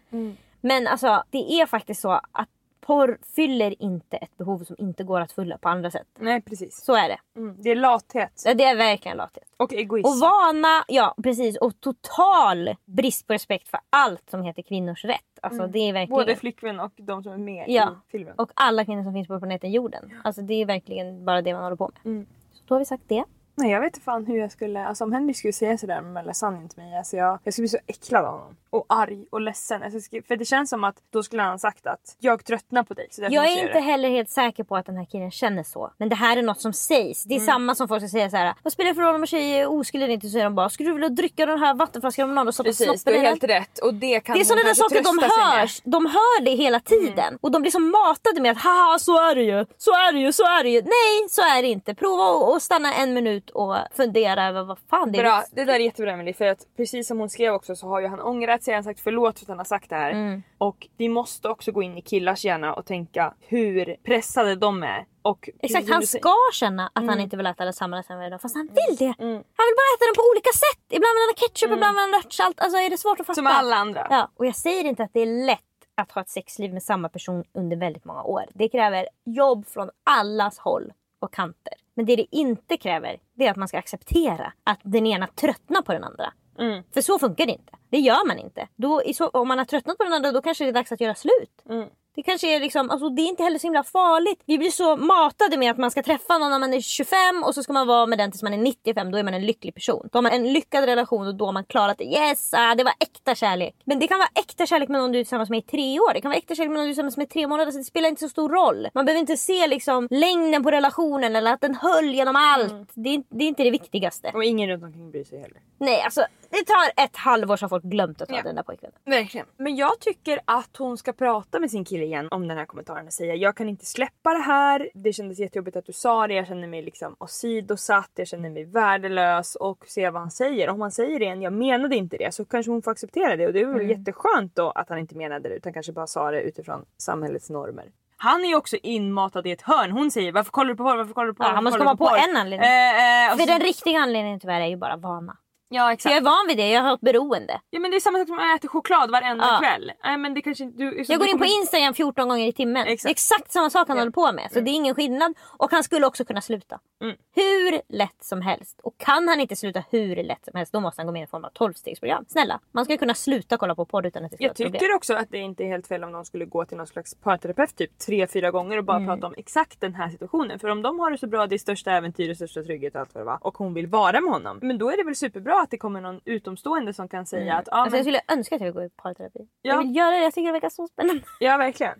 Men alltså det är faktiskt så att porr fyller inte ett behov som inte går att fylla på andra sätt. Nej precis. Så är det. Mm. Det är lathet. Ja, Det är verkligen lathet. Och egoism. Och vana, ja precis. Och total brist på respekt för allt som heter kvinnors rätt. Alltså det är verkligen... Både flickvän och de som är med Ja. i filmen. och alla kvinnor som finns på planeten jorden. Alltså det är verkligen bara det man håller på med. Mm. Så då har vi sagt det. Nej jag vet inte fan hur jag skulle, alltså om Henry skulle säga sådär med lasagnen till mig, alltså jag, jag skulle bli så äcklad av honom. Och arg och ledsen. Alltså, för det känns som att då skulle han sagt att jag tröttnar på dig så Jag är inte det. heller helt säker på att den här killen känner så. Men det här är något som sägs. Det är Mm. samma som folk ska säga så här. Vad spelar det för roll om en tjej är oskuld eller inte? Så säger de bara, skulle du vilja dricka den här vattenflaskan om någon och stoppa Precis, snoppen i är den?" helt rätt. Och det kan Det är sådana saker de hörs. De hör det hela tiden. Och de blir så matade med att haha så är det ju, så är det ju, så är det ju. Nej så är det inte. Prova att stanna en minut ut och fundera över vad fan det är. Bra, det där är jättebra Emelie för att precis som hon skrev också så har ju han ångrat sig, han har sagt förlåt för att han har sagt det här. Mm. Och vi måste också gå in i killars hjärna och tänka hur pressade de är. Och Exakt, han ska känna att han inte vill äta lasagne varje dag fast han vill det. Han vill bara äta den på olika sätt. Ibland vill han ha ketchup, ibland vill han ha örtsalt. Alltså är det svårt att fatta? Som alla andra. Ja, och jag säger inte att det är lätt att ha ett sexliv med samma person under väldigt många år. Det kräver jobb från allas håll och kanter. Men det det inte kräver, det är att man ska acceptera att den ena tröttnar på den andra. Mm. För så funkar det inte. Det gör man inte. Då, så, om man har tröttnat på den andra då kanske det är dags att göra slut. Mm. Det kanske är liksom, alltså det är inte heller så himla farligt. Vi blir så matade med att man ska träffa någon när man är 25 och så ska man vara med den tills man är 95. Då är man en lycklig person. Då har man en lyckad relation och då har man klarat det. Yes, ah, det var äkta kärlek. Men det kan vara äkta kärlek med någon du är tillsammans med i tre år. Det kan vara äkta kärlek med någon du är tillsammans med i tre månader. Så det spelar inte så stor roll. Man behöver inte se liksom längden på relationen eller att den höll genom allt. Det, är, det är inte det viktigaste. Och ingen runt omkring bryr sig heller. Nej, alltså det tar ett halvår så har folk glömt att ta Ja. den där pojkvännen. Verkligen. Men jag tycker att hon ska prata med sin kille igen om den här kommentaren och säga jag kan inte släppa det här. Det kändes jättejobbigt att du sa det. Jag känner mig liksom åsidosatt. Jag känner mig värdelös och se vad han säger. Om han säger igen, jag menade inte det så kanske hon får acceptera det och det är väl jätteskönt då att han inte menade det utan kanske bara sa det utifrån samhällets normer. Han är ju också inmatad i ett hörn. Hon säger varför kollar du på porr? Varför kollar du på porr? Ja, han måste komma på porr?" en anledning. Eh, eh, För så- den riktiga anledningen tyvärr är ju bara vana. Ja exakt. jag är van vid det, jag har ett beroende. Ja men det är samma sak som att äta choklad varenda Ja. kväll. Nej men det kanske du, Jag går in på Instagram 14 gånger i timmen. Exakt. Det är exakt samma sak han Ja. håller på med. Så det är ingen skillnad. Och han skulle också kunna sluta. Mm. Hur lätt som helst. Och kan han inte sluta hur lätt som helst då måste han gå med i en form av 12-stegsprogram. Snälla, man ska kunna sluta kolla på porr utan att det ska Jag ett problem. tycker också att det inte är helt fel om de skulle gå till någon slags parterapeut typ tre, fyra gånger och bara Mm. prata om exakt den här situationen. För om de har det så bra, det är största äventyr och största trygghet och allt vad det var. Och hon vill vara med honom. Men då är det väl superbra att det kommer någon utomstående som kan säga att ja, Alltså, men, jag skulle önska att jag går i parterapi. Ja. Jag vill göra det, jag tycker det verkar så spännande. ja verkligen.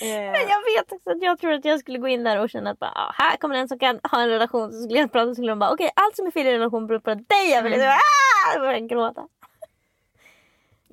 Eh, Men jag vet också att jag tror att jag skulle gå in där och känna att bara, ah, här kommer en som kan ha en relation. Så skulle jag prata och skulle de bara okej allt som är fel i relation beror på dig. Jag vill Mm. ah! jag börjar gråta.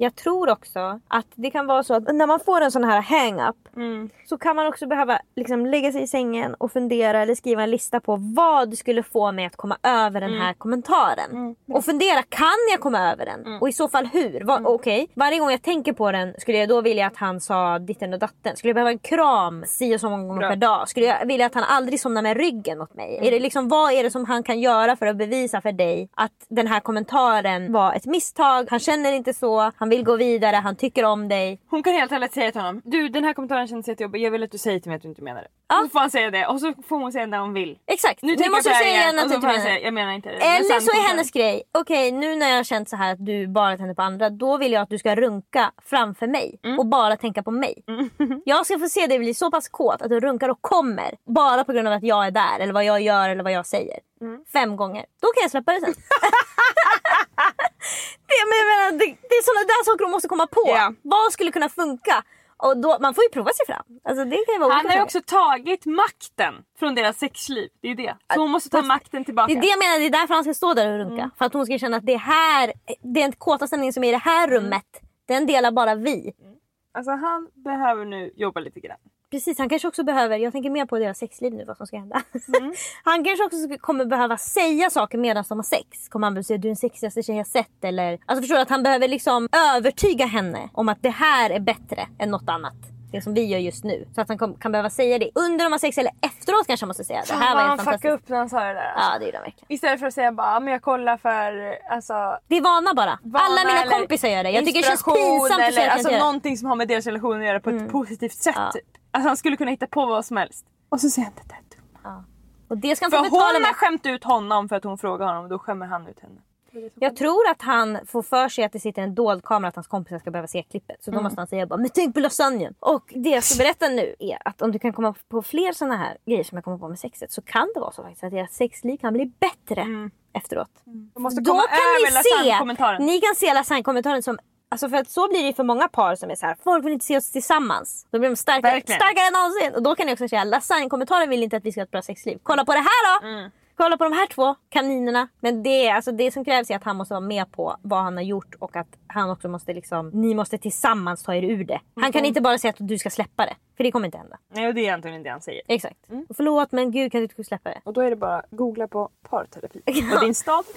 Jag tror också att det kan vara så att när man får en sån här hang-up mm, så kan man också behöva liksom lägga sig i sängen och fundera eller skriva en lista på vad skulle få mig att komma över den här kommentaren. Och fundera, kan jag komma över den? Och i så fall hur? Va, Okej, varje gång jag tänker på den skulle jag då vilja att han sa ditten och datten? Skulle jag behöva en kram si och så många gånger Bra. per dag? Skulle jag vilja att han aldrig somnar med ryggen mot mig? Är det liksom, vad är det som han kan göra för att bevisa för dig att den här kommentaren var ett misstag? Han känner inte så, han vill gå vidare, han tycker om dig. hon kan helt ärligt säga till honom du den här kommentaren känns jättejobbig, jag vill att du säger till mig att du inte menar det. Ja. Så får han säga det och så får hon säga när hon vill. Exakt, Nu tänker måste här säga igen att du inte menar det. jag menar inte det. Eller så är hennes grej, okej nu när jag har känt så här att du bara tänder på andra, då vill jag att du ska runka framför mig Mm. och bara tänka på mig. Jag ska få se dig bli så pass kåt att du runkar och kommer bara på grund av att jag är där eller vad jag gör eller vad jag säger. Mm. Fem gånger. Då kan jag släppa det sen. det, men jag menar, det, det är sådana där saker de måste komma på. Ja. Vad skulle kunna funka? Och då, man får ju prova sig fram. Alltså, det kan vara Han har ju också tagit makten från deras sexliv. Det är ju det. Så hon måste ta makten tillbaka. Det är det jag menar, det är därför han ska stå där och runka. Mm. För att hon ska känna att det här, den kåta stämningen som är i det här Mm. rummet, den delar bara vi. Alltså han behöver nu jobba lite grann. Precis, han kanske också behöver, jag tänker mer på deras sexliv nu vad som ska hända. Mm. han kanske också kommer behöva säga saker medan de har sex. Kommer han behöva säga du är den sexigaste tjej jag sett eller... Alltså förstår du att han behöver liksom övertyga henne om att det här är bättre än något annat. Det som vi gör just nu. Så att han kom, kan behöva säga det under de har sex eller efteråt kanske han måste säga det här var helt han fuckade upp när han sa det där. Ja det gjorde han verkligen. Istället för att säga bara "Ja, men jag kollar för alltså, Det är vana bara. vana Alla mina kompisar gör det. Jag tycker det känns pinsamt att eller, säga att alltså, någonting som har med deras relation att göra på ett positivt sätt. Ja. Typ. Alltså, han skulle kunna hitta på vad som helst. Och så säger han det där dumma. Och det ska han För få hon betala har med. skämt ut honom för att hon frågar honom och då skämmer han ut henne. Jag tror att han får för sig att det sitter en dold kamera att hans kompisar ska behöva se klippet. Så då måste han säga bara men tänk på lasagnen. Och det jag ska berätta nu är att om du kan komma på fler sådana här grejer som jag kommer på med sexet så kan det vara så faktiskt att deras sexliv kan bli bättre efteråt. De måste Då komma kan över ni se, ni kan se lasagnekommentaren som Alltså för att så blir det för många par som är så här. folk vill inte se oss tillsammans. Då blir de starkare, Verkligen. starkare än någonsin. Och då kan ni också säga lasagnekommentaren vill inte att vi ska ha ett bra sexliv. Kolla på det här då! Mm. Kolla på de här två kaninerna. Men det, alltså, det som krävs är att han måste vara med på vad han har gjort och att han också måste liksom, ni måste tillsammans ta er ur det. Han kan inte bara säga att du ska släppa det. För det kommer inte hända. Nej, och det är egentligen det han säger. Exakt. Förlåt men gud kan du inte släppa det? Och då är det bara googla på parterapi på din stad.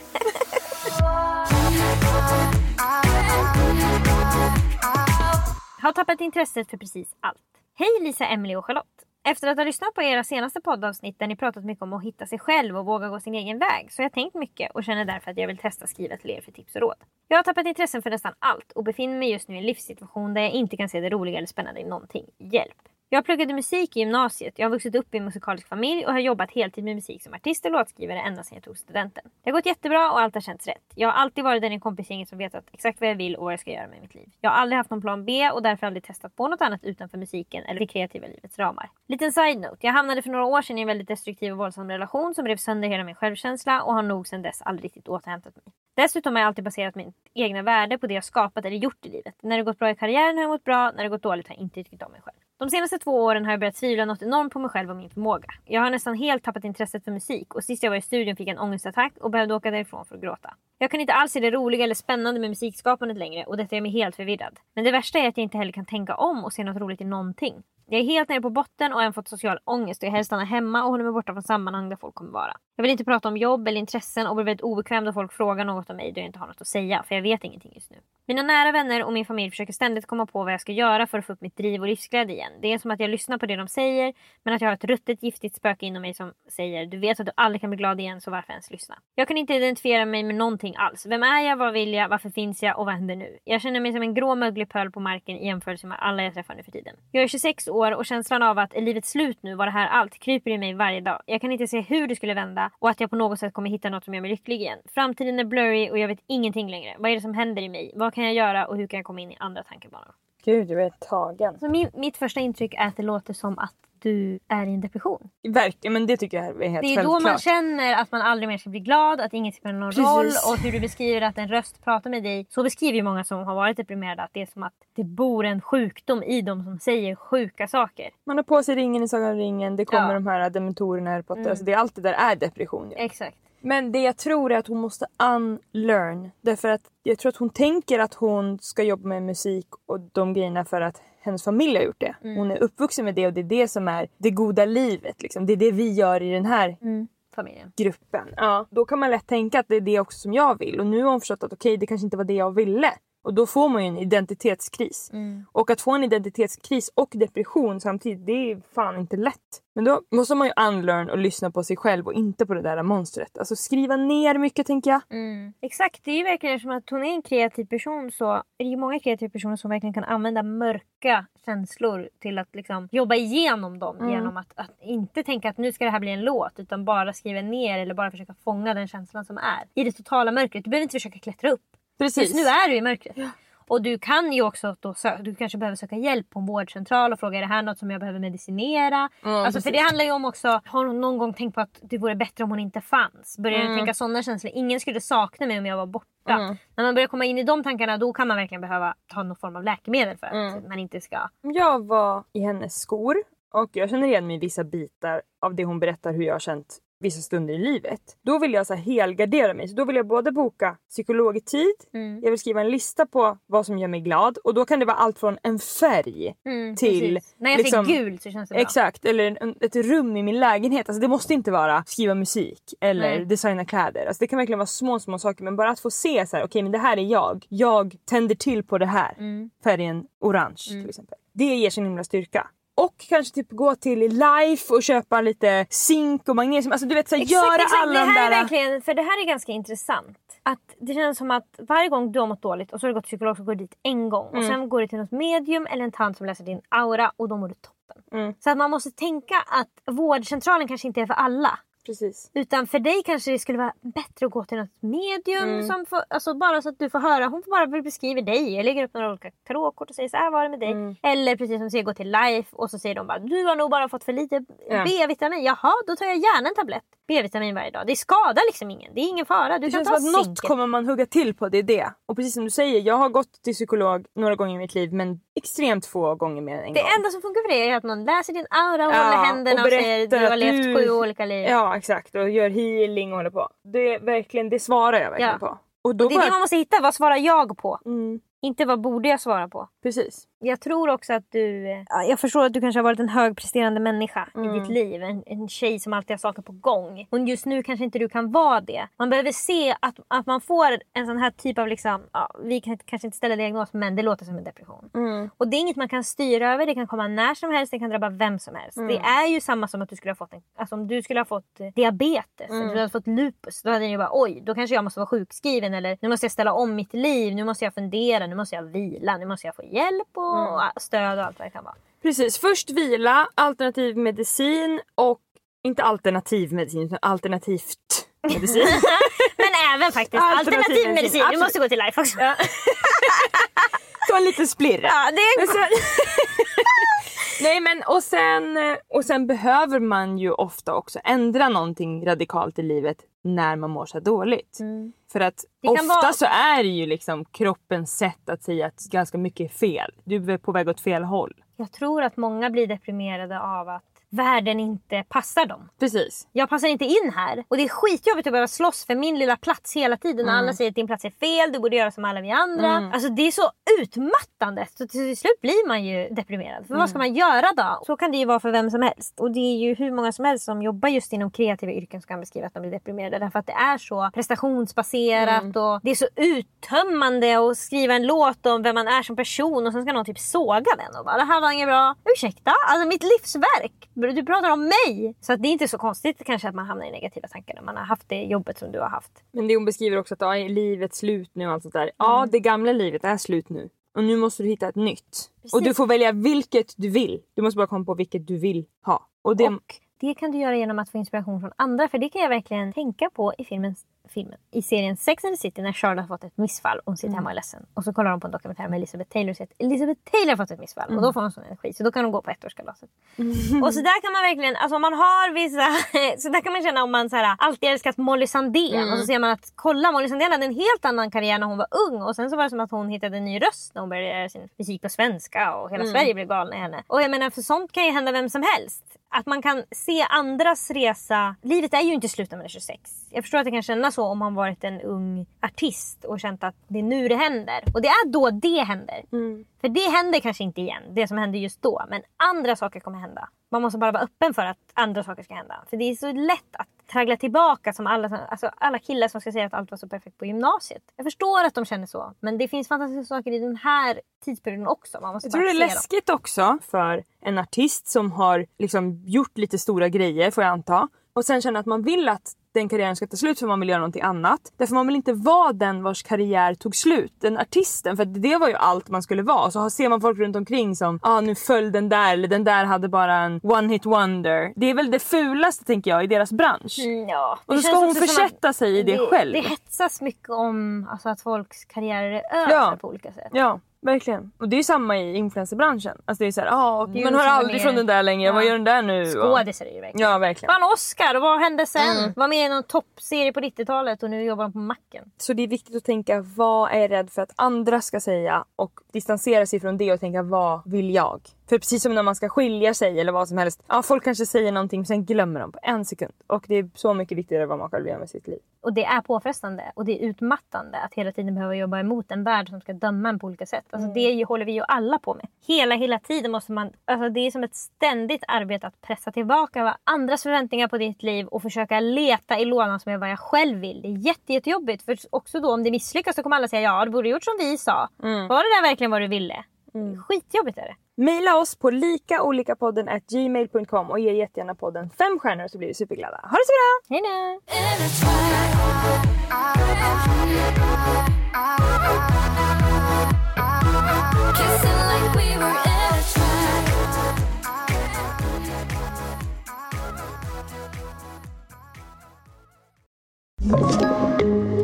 Har tappat intresset för precis allt. Hej Lisa, Emily och Charlotte. Efter att ha lyssnat på era senaste poddavsnitt där ni pratat mycket om att hitta sig själv och våga gå sin egen väg så har jag tänkt mycket och känner därför att jag vill testa skriva till er för tips och råd. Jag har tappat intressen för nästan allt och befinner mig just nu i en livssituation där jag inte kan se det roliga eller spännande i någonting. Hjälp! Jag pluggade musik i gymnasiet, jag har vuxit upp i en musikalisk familj och har jobbat heltid med musik som artist och låtskrivare ända sedan jag tog studenten. Det har gått jättebra och allt har känts rätt. Jag har alltid varit den i kompisgänget som vetat exakt vad jag vill och vad jag ska göra med mitt liv. Jag har aldrig haft någon plan B och därför aldrig testat på något annat utanför musiken eller det kreativa livets ramar. Liten side-note, jag hamnade för några år sedan i en väldigt destruktiv och våldsam relation som rev sönder hela min självkänsla och har nog sedan dess aldrig riktigt återhämtat mig. Dessutom har jag alltid baserat mitt egna värde på det jag skapat eller gjort i livet. När det gått bra i karriären har jag mått bra, när det gått dåligt har jag inte tyckt om mig själv. De senaste två åren har jag börjat tvivla något enormt på mig själv och min förmåga. Jag har nästan helt tappat intresset för musik och sist jag var i studion fick jag en ångestattack och behövde åka därifrån för att gråta. Jag kan inte alls se det roliga eller spännande med musikskapandet längre och detta gör mig helt förvirrad. Men det värsta är att jag inte heller kan tänka om och se något roligt i någonting. Jag är helt nere på botten och har även fått social ångest och jag helst stannar hemma och håller mig borta från sammanhang där folk kommer vara. Jag vill inte prata om jobb eller intressen och blir väldigt obekväm då folk frågar något om mig då jag inte har något att säga för jag vet ingenting just nu. Mina nära vänner och min familj försöker ständigt komma på vad jag ska göra för att få upp mitt driv och livsglädje igen. Det är som att jag lyssnar på det de säger men att jag har ett ruttet giftigt spöke inom mig som säger du vet att du aldrig kan bli glad igen så varför ens lyssna? Jag kan inte identifiera mig med någonting alls. Vem är jag? Vad vill jag? Varför finns jag? Och vad händer nu? Jag känner mig som en grå möglig pöl på marken i jämförelse med alla jag träffar nu för tiden. Jag är 26 år och känslan av att är livet slut nu? Var det här allt? Kryper i mig varje dag. Jag kan inte se hur det skulle vända och att jag på något sätt kommer hitta något som gör mig lycklig igen. Framtiden är blurry och jag vet ingenting längre. Vad är det som händer i mig? Vad kan jag göra och hur kan jag komma in i andra tankebanor? Gud, jag är tagen. Så min, mitt första intryck är att det låter som att du är i en depression. Verkligen, men det tycker jag är helt Det är självklart. då man känner att man aldrig mer ska bli glad, att inget spelar någon Precis. roll och hur du beskriver att en röst pratar med dig. Så beskriver ju många som har varit deprimerade att det är som att det bor en sjukdom i dem som säger sjuka saker. Man har på sig ringen i Sagan om ringen, det kommer Ja. de här dementorerna här på Mm. alltså det, Allt det där är depression. ju. Exakt. Men det jag tror är att hon måste unlearn. Därför att jag tror att hon tänker att hon ska jobba med musik och de grejerna för att hennes familj har gjort det. Mm. Hon är uppvuxen med det och det är det som är det goda livet. Liksom. Det är det vi gör i den här Familjen. gruppen. Ja. Då kan man lätt tänka att det är det också som jag vill. Och nu har hon förstått att okej, det kanske inte var det jag ville. Och då får man ju en identitetskris. Och att få en identitetskris och depression samtidigt, det är fan inte lätt. Men då måste man ju unlearn och lyssna på sig själv och inte på det där monstret. Alltså skriva ner mycket tänker jag. Exakt, det är ju verkligen som att hon är en kreativ person så är det ju många kreativa personer som verkligen kan använda mörka känslor till att liksom jobba igenom dem genom att, att inte tänka att nu ska det här bli en låt utan bara skriva ner eller bara försöka fånga den känslan som är i det totala mörkret. Du behöver inte försöka klättra upp. Precis. Just nu är du i mörkret. Och du kan ju också då du kanske behöver söka hjälp på en vårdcentral och fråga är det här något som jag behöver medicinera? alltså för det handlar ju om också, har hon någon gång tänkt på att det vore bättre om hon inte fanns? Börjar du tänka sådana känslor? Ingen skulle sakna mig om jag var borta. När man börjar komma in i de tankarna då kan man verkligen behöva ta någon form av läkemedel för att man inte ska... Jag var i hennes skor och jag känner igen mig i vissa bitar av det hon berättar hur jag har känt vissa stunder i livet. Då vill jag så här helgardera mig. Så då vill jag både boka psykologtid, jag vill skriva en lista på vad som gör mig glad och då kan det vara allt från en färg till... Mm, Precis. När jag liksom- ser gult så känns det bra. Exakt, eller en, ett rum i min lägenhet. Alltså det måste inte vara skriva musik eller Nej. designa kläder. Alltså det kan verkligen vara små, små saker. Men bara att få se så här, okej men det här är jag. Jag tänder till på det här. Mm. Färgen orange till exempel. Det ger sin himla styrka. Och kanske typ gå till Life och köpa lite zink och magnesium. Alltså du vet så här, göra alla det de här där... är verkligen, för det här är ganska intressant. Att det känns som att varje gång du har mått dåligt och så har du gått till psykolog så går du dit en gång. Mm. Och sen går du till något medium eller en tant som läser din aura och då mår du toppen. Mm. Så att man måste tänka att vårdcentralen kanske inte är för alla. Precis. Utan för dig kanske det skulle vara bättre att gå till något medium. Mm. Som får, alltså bara så att du får höra. Hon får bara beskriva dig. Jag lägger upp några olika tarotkort och säger så här var det med dig. Mm. Eller precis som du säger gå till life och så säger de bara du har nog bara fått för lite Ja. B-vitamin. Jaha då tar jag gärna en tablett. B-vitamin varje dag. Det skadar liksom ingen. Det är ingen fara. Du Det kan känns ta som att något kommer man hugga till på, det är det. Och precis som du säger, jag har gått till psykolog några gånger i mitt liv men extremt få gånger mer än en Det gång. enda som funkar för dig är att någon läser din aura och Ja, håller händerna och, och säger du har levt du- sju olika liv. Ja exakt och gör healing och håller på. Det, är verkligen, det svarar jag verkligen Ja. på. Och Och det är bara... det man måste hitta. Vad svarar jag på? mm, Inte vad borde jag svara på? precis. Jag tror också att du... ja, Jag förstår att du kanske har varit en högpresterande människa i Mm. ditt liv. En, en tjej som alltid har saker på gång. Och just nu kanske inte du kan vara det. Man behöver se att, att man får en sån här typ av... liksom ja, Vi kan kanske inte ställa diagnos men det låter som en depression. Mm. Och det är inget man kan styra över. Det kan komma när som helst. Det kan drabba vem som helst. Mm. Det är ju samma som att du skulle ha fått en, alltså om du skulle ha fått eh, diabetes. Mm. Eller du hade fått lupus. Då hade ni bara oj, då kanske jag måste vara sjukskriven. Eller nu måste jag ställa om mitt liv. Nu måste jag fundera. Nu måste jag vila. Nu måste jag få hjälp och Mm. och stöd och allt vad det kan vara. Precis, först vila, alternativ medicin och inte alternativ medicin utan alternativt medicin. Men även faktiskt Alternativ alternativ medicin, medicin. Du måste gå till Life också. Ja, Ta en liten splirra. det är sen- Nej men och sen, och sen behöver man ju ofta också ändra någonting radikalt i livet när man mår så dåligt. För att Mm. Det kan ofta vara- så är det ju liksom kroppens sätt att säga att ganska mycket är fel. Du är på väg åt fel håll. Jag tror att många blir deprimerade av att världen inte passar dem. Precis. Jag passar inte in här. Och det är skitjobbigt att behöva slåss för min lilla plats hela tiden. När alla säger att din plats är fel, du borde göra som alla vi andra. Alltså det är så utmattande. Så till slut blir man ju deprimerad. För vad ska man göra då? Så kan det ju vara för vem som helst. Och det är ju hur många som helst som jobbar just inom kreativa yrken som kan beskriva att de blir deprimerade. Därför att det är så prestationsbaserat och det är så uttömmande att skriva en låt om vem man är som person och sen ska någon typ såga den och bara det här var inget bra. Ursäkta? Alltså mitt livsverk. Du pratar om mig. Så att det är inte så konstigt kanske att man hamnar i negativa tankar när man har haft det jobbet som du har haft. Men det hon beskriver också att ja, är livet slut nu och allt sånt där. Ja, det gamla livet är slut nu. Och nu måste du hitta ett nytt. Och du får välja vilket du vill. Du måste bara komma på vilket du vill ha. Och det... Och det kan du göra genom att få inspiration från andra. För det kan jag verkligen tänka på i filmen, filmen. i serien Sex and the City när Charlotte har fått ett missfall och hon sitter hemma och är ledsen. Och så kollar hon på en dokumentär med Elizabeth Taylor och säger att Elizabeth Taylor har fått ett missfall. Och då får hon sån energi. Så då kan hon gå på ettårskalaset. Och så där kan man verkligen, alltså man har vissa, så där kan man känna om man så här, alltid älskat Molly Sandén. Och så ser man att kolla Molly Sandén hade en helt annan karriär när hon var ung. Och sen så var det som att hon hittade en ny röst när hon började göra sin musik på svenska. Och hela Sverige blev galna i henne. Och jag menar för sånt kan ju hända vem som helst. Att man kan se andras resa. Livet är ju inte slut när man är 26. Jag förstår att det kan kännas så om man varit en ung artist och känt att det är nu det händer. Och det är då det händer. För det händer kanske inte igen, det som hände just då. Men andra saker kommer hända. Man måste bara vara öppen för att andra saker ska hända. För det är så lätt att traggla tillbaka som alla, alltså alla killar som ska säga att allt var så perfekt på gymnasiet. Jag förstår att de känner så. Men det finns fantastiska saker i den här tidsperioden också. Man måste Jag tror det är se dem. läskigt också för en artist som har liksom gjort lite stora grejer får jag anta. Och sen känner att man vill att den karriären ska ta slut för man vill göra någonting annat. Därför man vill inte vara den vars karriär tog slut. Den artisten, för det var ju allt man skulle vara. Så ser man folk runt omkring som ah, nu föll den där eller den där hade bara en one hit wonder. Det är väl det fulaste tänker jag i deras bransch. Mm, ja. Och Det då ska hon försätta sig i det själv. Det hetsas mycket om alltså, att folks karriärer är över Ja. på olika sätt. Ja, verkligen. Och det är samma i influencerbranschen. Alltså det är såhär, ah, Det är man ju hör aldrig från den där längre. Ja. Vad gör den där nu? Skådisar är ju verkligen. Ja, verkligen. Vann Oscar och vad hände sen? Mm. Var med i någon toppserie på 90-talet och nu jobbar de på macken. Så det är viktigt att tänka vad är jag rädd för att andra ska säga och distansera sig från det och tänka vad vill jag? För precis som när man ska skilja sig eller vad som helst. Ja, folk kanske säger någonting men sen glömmer de på en sekund. Och det är så mycket viktigare vad man själv gör med sitt liv. Och det är påfrestande och det är utmattande att hela tiden behöva jobba emot en värld som ska döma en på olika sätt. Alltså Det ju- håller vi ju alla på med. Hela, hela tiden måste man... Alltså det är som ett ständigt arbete att pressa tillbaka andras förväntningar på ditt liv och försöka leta i lådan som är vad jag själv vill. Det är jätte, jättejobbigt. För också då om det misslyckas så kommer alla säga ja, du borde gjort som vi sa. Var det där verkligen vad du ville? Skitjobbigt är det. Maila oss på likaolikapodden at gmail.com och ge jättegärna podden fem stjärnor så blir vi superglada. Ha det så bra! Hej då!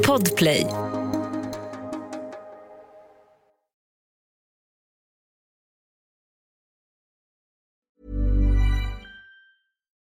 Podplay.